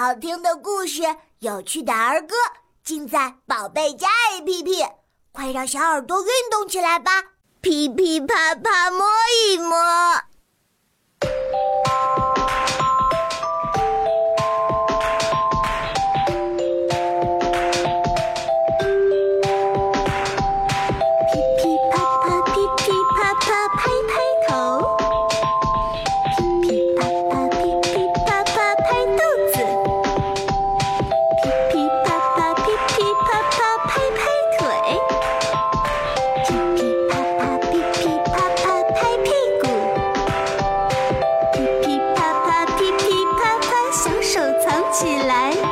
好听的故事，有趣的儿歌，尽在宝贝家 APP。快让小耳朵运动起来吧！噼噼啪啪么起来。